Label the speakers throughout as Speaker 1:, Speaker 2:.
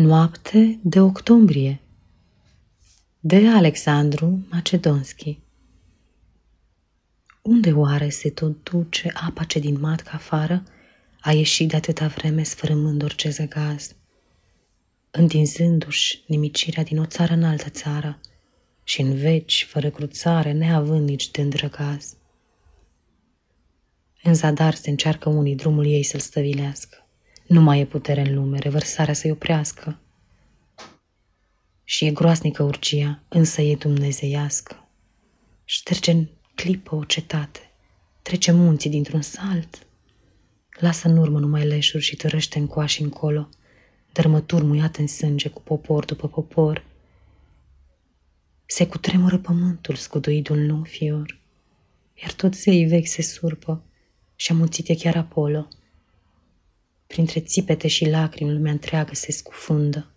Speaker 1: Noapte de octombrie de Alexandru Macedonski Unde oare se tot duce apa ce din matca afară a ieșit de atâta vreme sfărâmând orice zăgaz, întinzându-și nimicirea din o țară în altă țară și în veci, fără cruțare, neavând nici de îndrăgaz. În zadar se încearcă unii drumul ei să-l stăvilească. Nu mai e putere în lume, revărsarea să-i oprească. Și e groasnică urgia, însă e dumnezeiască. Șterge în clipă o cetate, trece munții dintr-un salt, lasă în urmă numai leșuri și tărăște în coași încolo, dărmături muiate în sânge cu popor după popor. Se cutremură pământul scuduit un lung fior, iar tot zeii vechi se surpă și amuțite chiar Apollo – Printre țipete și lacrimi lumea întreagă se scufundă.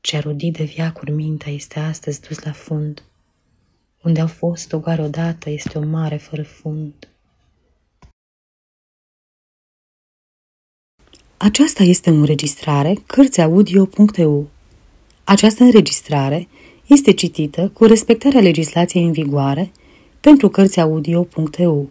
Speaker 1: Ce rodit de viacuri mintea este astăzi dus la fund. Unde au fost o gare odată este o mare fără fund.
Speaker 2: Aceasta este o înregistrare Cărțiaudio.eu. Această înregistrare este citită cu respectarea legislației în vigoare pentru Cărțiaudio.eu.